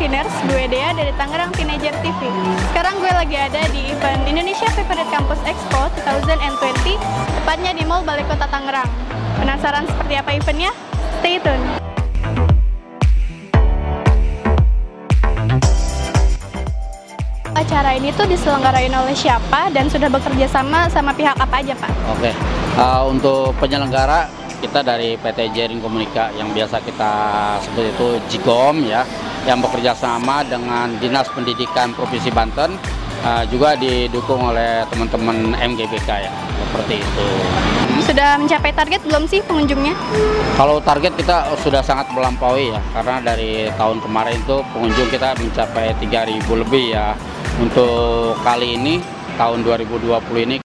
Tangkiners, gue Dea dari Tangerang Teenager TV. Sekarang gue lagi ada di event Indonesia Favorite Campus Expo 2020, tepatnya di Mall Balai Kota Tangerang. Penasaran seperti apa eventnya? Stay tune! Acara ini tuh diselenggarain oleh siapa dan sudah bekerja sama sama pihak apa aja Pak? Oke, uh, untuk penyelenggara kita dari PT Jering Komunika yang biasa kita sebut itu Jikom ya, yang bekerja sama dengan Dinas Pendidikan Provinsi Banten, uh, juga didukung oleh teman-teman MGBK ya, seperti itu. Sudah mencapai target belum sih pengunjungnya? Kalau target kita sudah sangat melampaui ya, karena dari tahun kemarin itu pengunjung kita mencapai 3.000 lebih ya. Untuk kali ini tahun 2020 ini